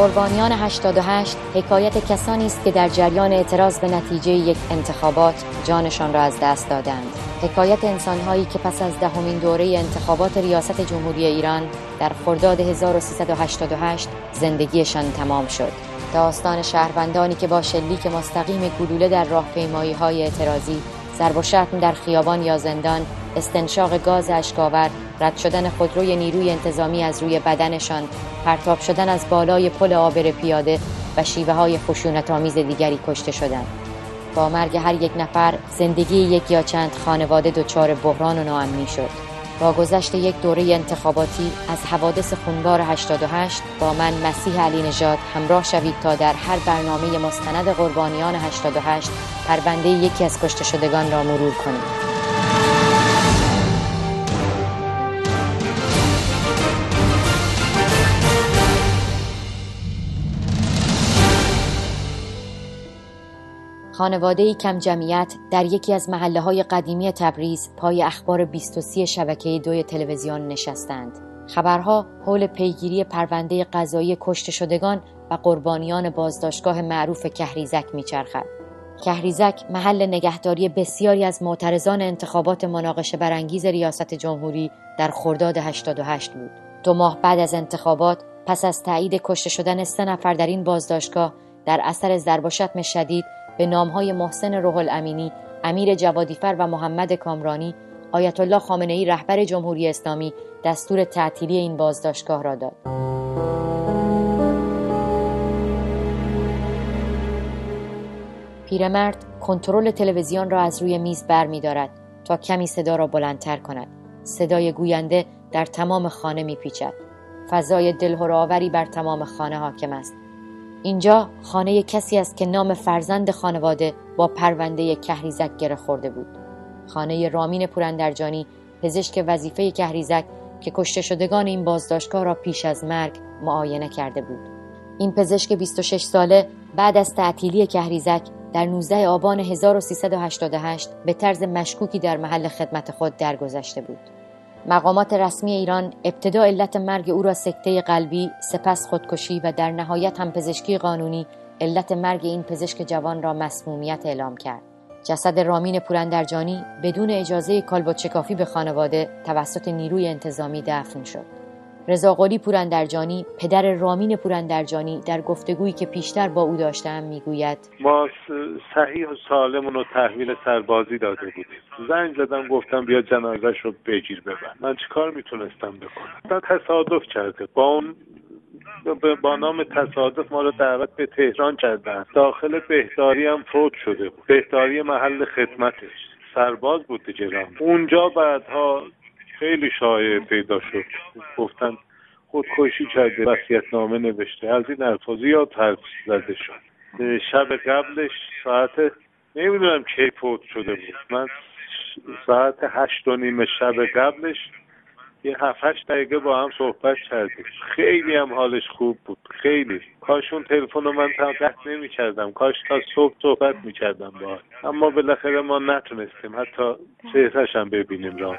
قربانیان 88 حکایت کسانی است که در جریان اعتراض به نتیجه یک انتخابات جانشان را از دست دادند. حکایت انسانهایی که پس از دهمین دوره انتخابات ریاست جمهوری ایران در خرداد 1388 زندگیشان تمام شد. داستان شهروندانی که با شلیک مستقیم گلوله در راهپیمایی های اعتراضی ضرب و شتم در خیابان یا زندان استنشاق گاز اشکاور رد شدن خودروی نیروی انتظامی از روی بدنشان پرتاب شدن از بالای پل آبر پیاده و شیوه های خشونت آمیز دیگری کشته شدند. با مرگ هر یک نفر زندگی یک یا چند خانواده دچار بحران و ناامنی شد. با گذشت یک دوره انتخاباتی از حوادث خونبار 88 با من مسیح علی نژاد همراه شوید تا در هر برنامه مستند قربانیان 88 پرونده یکی از کشته شدگان را مرور کنیم. خانواده کم جمعیت در یکی از محله های قدیمی تبریز پای اخبار 23 شبکه دوی تلویزیون نشستند. خبرها حول پیگیری پرونده قضایی کشته شدگان و قربانیان بازداشتگاه معروف کهریزک میچرخد. کهریزک محل نگهداری بسیاری از معترضان انتخابات مناقشه برانگیز ریاست جمهوری در خرداد 88 بود. دو ماه بعد از انتخابات پس از تایید کشته شدن سه نفر در این بازداشتگاه در اثر ضرب شدید به نامهای محسن روح الامینی، امیر جوادیفر و محمد کامرانی آیت الله خامنه ای رهبر جمهوری اسلامی دستور تعطیلی این بازداشتگاه را داد. پیرمرد کنترل تلویزیون را از روی میز بر می دارد تا کمی صدا را بلندتر کند. صدای گوینده در تمام خانه می پیچد. فضای دلهراوری بر تمام خانه حاکم است. اینجا خانه کسی است که نام فرزند خانواده با پرونده کهریزک گره خورده بود. خانه رامین پورندرجانی پزشک وظیفه کهریزک که کشته شدگان این بازداشتگاه را پیش از مرگ معاینه کرده بود. این پزشک 26 ساله بعد از تعطیلی کهریزک در 19 آبان 1388 به طرز مشکوکی در محل خدمت خود درگذشته بود. مقامات رسمی ایران ابتدا علت مرگ او را سکته قلبی سپس خودکشی و در نهایت هم پزشکی قانونی علت مرگ این پزشک جوان را مسمومیت اعلام کرد. جسد رامین پورندرجانی بدون اجازه کالبد کافی به خانواده توسط نیروی انتظامی دفن شد. رضا قلی پوراندرجانی پدر رامین پوراندرجانی در گفتگویی که پیشتر با او داشتم می‌گوید. ما صحیح و سالمون رو تحویل سربازی داده بودیم. زنگ زدم گفتم بیا جنازش رو بگیر ببر. من چیکار می‌تونستم بکنم؟ تصادف کرده با اون با نام تصادف ما رو دعوت به تهران کردن. داخل بهداری هم فوت شده بود. بهداری محل خدمتش. سرباز بود دیگه اونجا بعدها خیلی شایع پیدا شد. گفتن خودکشی کرده وصیت نامه نوشته. از این حرفا زیاد حرف زده شد. شب قبلش ساعت نمی‌دونم کی فوت شده بود. من ساعت هشت و نیم شب قبلش یه هفت هشت دقیقه با هم صحبت کردیم. خیلی هم حالش خوب بود. خیلی. کاش اون تلفن رو من قطع نمی کردم کاش تا صبح صحبت می کردم با اما بالاخره ما نتونستیم. حتی چهرش هم ببینیم راه.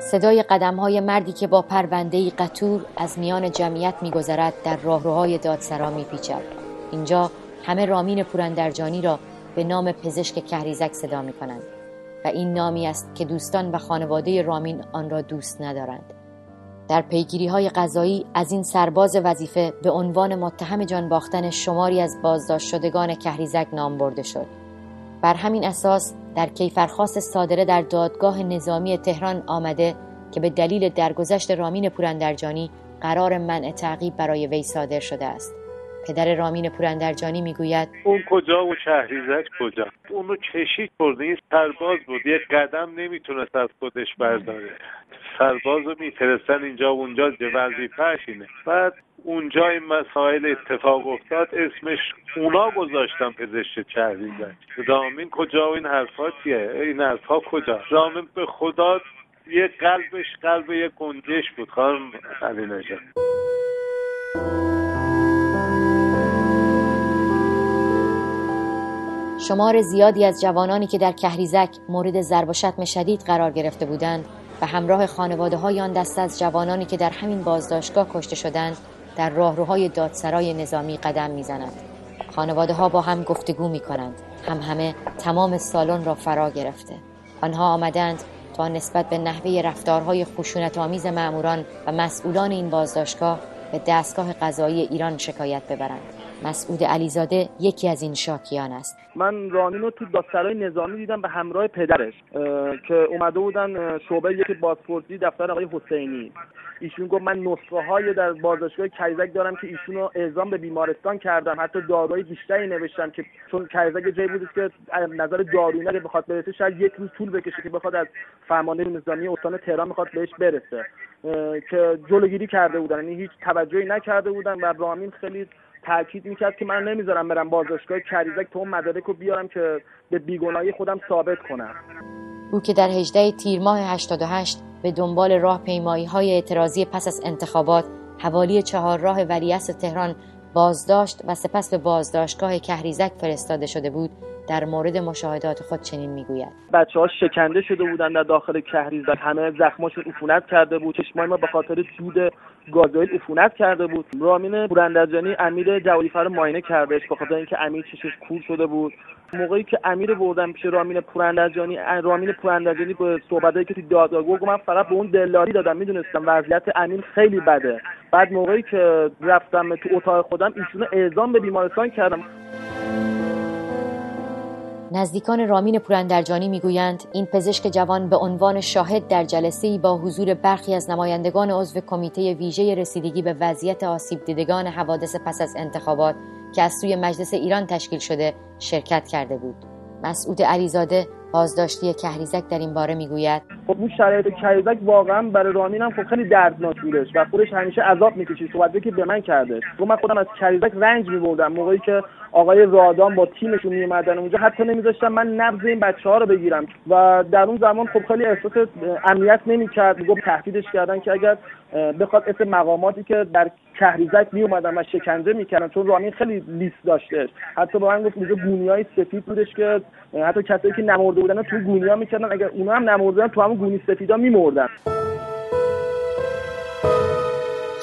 صدای قدم های مردی که با پرونده قطور از میان جمعیت میگذرد در راهروهای دادسرا میپیچد. اینجا همه رامین پورندرجانی را به نام پزشک کهریزک صدا می کنند و این نامی است که دوستان و خانواده رامین آن را دوست ندارند. در پیگیری های قضایی از این سرباز وظیفه به عنوان متهم جان باختن شماری از بازداشت شدگان کهریزک نام برده شد. بر همین اساس در کیفرخواست صادره در دادگاه نظامی تهران آمده که به دلیل درگذشت رامین پوراندرجانی قرار منع تعقیب برای وی صادر شده است. پدر رامین پوراندرجانی می‌گوید اون کجا؟ و شهریزک کجا؟ اونو کشید برده. این سرباز بود. یه قدم نمی‌تونست از خودش برداره. سرباز رو میفرستن اینجا و اونجا. وظیفهش اینه؟ بعد اونجا این مسائل اتفاق افتاد. اسمش اونا گذاشتن پزشک شهریزک. رامین کجا؟ و این حرفا چیه؟ این حرفا کجا؟ رامین به خدا یه قلبش قلب یه گنجش بود. خانم علی نجات شمار زیادی از جوانانی که در کهریزک مورد ضرب و شتم شدید قرار گرفته بودند به همراه خانواده های آن دست از جوانانی که در همین بازداشتگاه کشته شدند در راهروهای دادسرای نظامی قدم می‌زنند. خانواده ها با هم گفتگو می کنند هم همه تمام سالن را فرا گرفته. آنها آمدند تا نسبت به نحوه رفتارهای خشونت آمیز معموران و مسئولان این بازداشتگاه به دستگاه قضایی ایران شکایت ببرند. مسعود علیزاده یکی از این شاکیان است. من رامین رو تو دادسرای نظامی دیدم به همراه پدرش که اومده بودن شعبه یکی بازپرسی دفتر آقای حسینی. ایشون گفت من نسخه های در بازداشتگاه کریزک دارم که ایشون رو اعزام به بیمارستان کردم. حتی داروهای بیشتری نوشتم که چون کریزک جایی بود که نظر دارویی که بخواد برسه شاید یک روز طول بکشه که بخواد از فرمانده نظامی استان تهران می‌خواد بهش برسه. که جلوگیری کرده بودن یعنی هیچ توجهی نکرده بودن و رامین خیلی تاکید می‌کرد که من نمی‌ذارم برم بازداشتگاه کریزک تو اون مدارک رو بیارم که به بیگناهی خودم ثابت کنم. او که در 18 تیر ماه 88 به دنبال راه پیمایی های اعتراضی پس از انتخابات حوالی چهار راه ولیعصر تهران بازداشت و سپس به بازداشتگاه کهریزک فرستاده شده بود در مورد مشاهدات خود چنین می‌گوید. بچه ها شکنده شده بودند در داخل کهریزک همه زخماشون عفونت کرده بود. چشمای ما به خاطر سود گازوئیل عفونت کرده بود. رامین پوراندرجانی امیر جوالیفر معاینه کردش به خاطر اینکه امیر چشش کور شده بود. موقعی که امیر بردم پیش رامین پوراندرجانی رامین پوراندرجانی به صحبتایی که تو دادگاه من فقط به اون دلاری دادم می‌دونستم وضعیت امیر خیلی بده. بعد موقعی که رفتم تو اتاق خودم ایشونو اعزام به بیمارستان کردم. نزدیکان رامین پوراندرجانی می‌گویند این پزشک جوان به عنوان شاهد در جلسه با حضور برخی از نمایندگان عضو کمیته ویژه رسیدگی به وضعیت آسیب دیدگان حوادث پس از انتخابات که از سوی مجلس ایران تشکیل شده شرکت کرده بود. مسعود علیزاده بازداشتی کهریزک در این باره می‌گوید. خب اون شرایط کهریزک واقعا برای رامین هم خب خیلی دردناک بودش و خودش همیشه عذاب می‌کشید. صحبت که به من کرده. تو من خودم از کهریزک رنج میبردم. موقعی که آقای رادان با تیمشون میومدن اونجا حتی نمیذاشتم من نبض این بچه ها رو بگیرم. و در اون زمان خب خیلی احساس امنیت نمی‌کرد. می‌گفت تهدیدش کردن که اگر بخواد اسم مقاماتی که در کهریزک می اومدن و شکنجه می‌کردن چون رامین خیلی لیست داشته. حتی با من گفت اینجا گونی سفید بودش که حتی کسایی که نمرده بودن تو گونی ها می‌کردن. اگر اونا هم نمرده تو همون گونی سفیدا میمردن.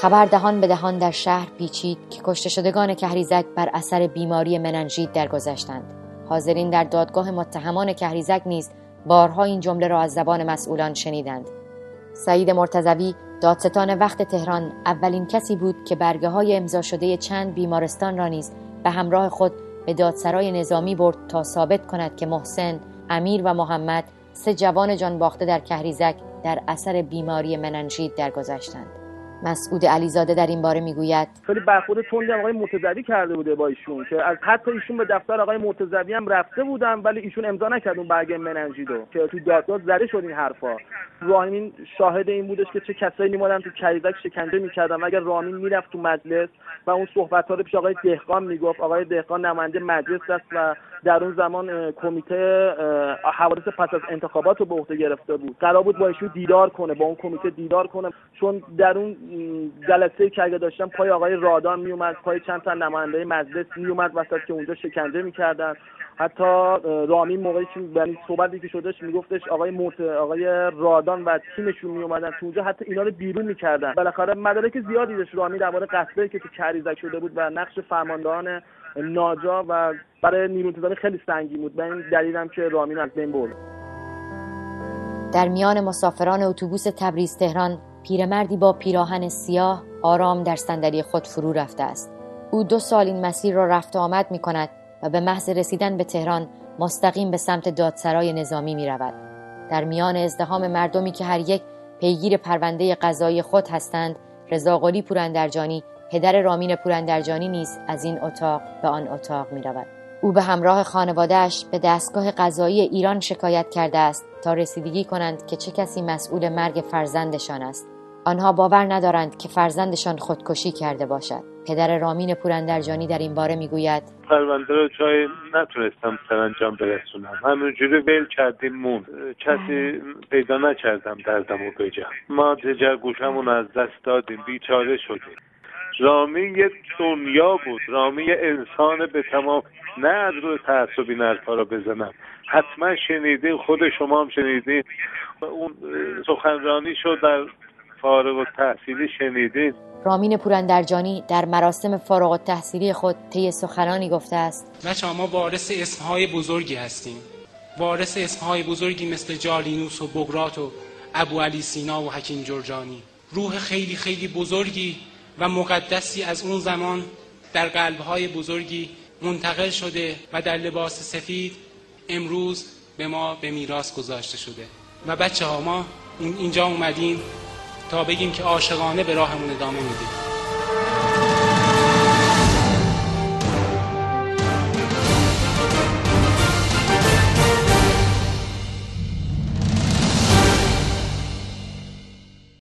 خبر دهان به دهان در شهر پیچید که کشته شدگان کهریزک بر اثر بیماری مننژیت درگذشتند. حاضرین در دادگاه متهمان کهریزک نیز بارها این جمله را از زبان مسئولان شنیدند. سعید مرتزوی دادستان وقت تهران اولین کسی بود که برگه های امضا شده چند بیمارستان را نیز به همراه خود به دادسرای نظامی برد تا ثابت کند که محسن، امیر و محمد سه جوان جان باخته در کهریزک در اثر بیماری مننژیت درگذشتند. مسعود علیزاده در این باره می‌گوید. خیلی برخورد تندی آقای مرتضوی کرده بوده با ایشون که از حتی ایشون به دفتر آقای مرتضوی هم رفته بودن ولی ایشون امضا نکرد اون برگه مننژیدو که تو دادگاه زده شد این حرفا. رامین شاهد این بودش که چه کسایی میمادن تو کریزک شکنجه می‌کردن. اگر رامین می‌رفت تو مجلس و اون صحبت ها رو پیش آقای دهقان می‌گفت آقای دهقان نماینده مجلس است و در اون زمان کمیته حوادث پس از انتخابات رو به عهده گرفته بود. قرار بود با ایشون دیدار کنه با اون کمیته دیدار کنه. چون در اون جلسه که اگه داشتم پای آقای رادان میومد پای چند تا نماینده مجلس میومد وسط که اونجا شکنجه می‌کردن. حتی رامین موقعی که یعنی صحبتی که شدش میگفتش آقای موت آقای رادان و تیمشون میومدن تو اونجا حتی اینا رو بیرون می‌کردن. بالاخره مدارک زیادی داشت رامین درباره قتلی که تو کریزک شده بود و نقش فرماندهان ناجا و برای نیرو خیلی سنگین بود. به این دلیلم که رامین از بین برد. در میان مسافران اتوبوس تبریز تهران پیرمردی با پیراهن سیاه آرام در صندلی خود فرو رفته است. او دو سال این مسیر را رفت و آمد می کند و به محض رسیدن به تهران مستقیم به سمت دادسرای نظامی می رود. در میان ازدهام مردمی که هر یک پیگیر پرونده قضایی خود هستند رضاقلی پوراندرجانی پدر رامین پوراندرجانی نیز از این اتاق به آن اتاق می رود. او به همراه خانوادهش به دستگاه قضایی ایران شکایت کرده است تا رسیدگی کنند که چه کسی مسئول مرگ فرزندشان است. آنها باور ندارند که فرزندشان خودکشی کرده باشد. پدر رامین پوراندرجانی در این باره می‌گوید پرونده رو جای نتونستم سرانجام برسونم. همونجوری ویل کردیم مون. کسی پیدا نکردم دردم و بجم ما جگر گوشمون از دست دادیم بیچاره شدیم. رامین یه دنیا بود. رامین یه انسان به تمام نه از روی تعصبی نرفا را بزنم. حتما شنیدین خود شما هم شنیدین. اون سخنرانی شد در فارغ و تحصیلی شنیدین. رامین پورندرجانی در مراسم فارغ و تحصیلی خود طی سخنانی گفته است. بچه ما وارث اسمهای بزرگی هستیم. وارث اسمهای بزرگی مثل جالینوس و بگرات و ابو علی سینا و حکیم جرجانی. روح خیلی خیلی بزرگی و مقدسی از اون زمان در قلبهای بزرگی منتقل شده و در لباس سفید امروز به ما به میراث گذاشته شده. و بچه ها ما اینجا اومدیم تا بگیم که عاشقانه به راهمون ادامه میدیم.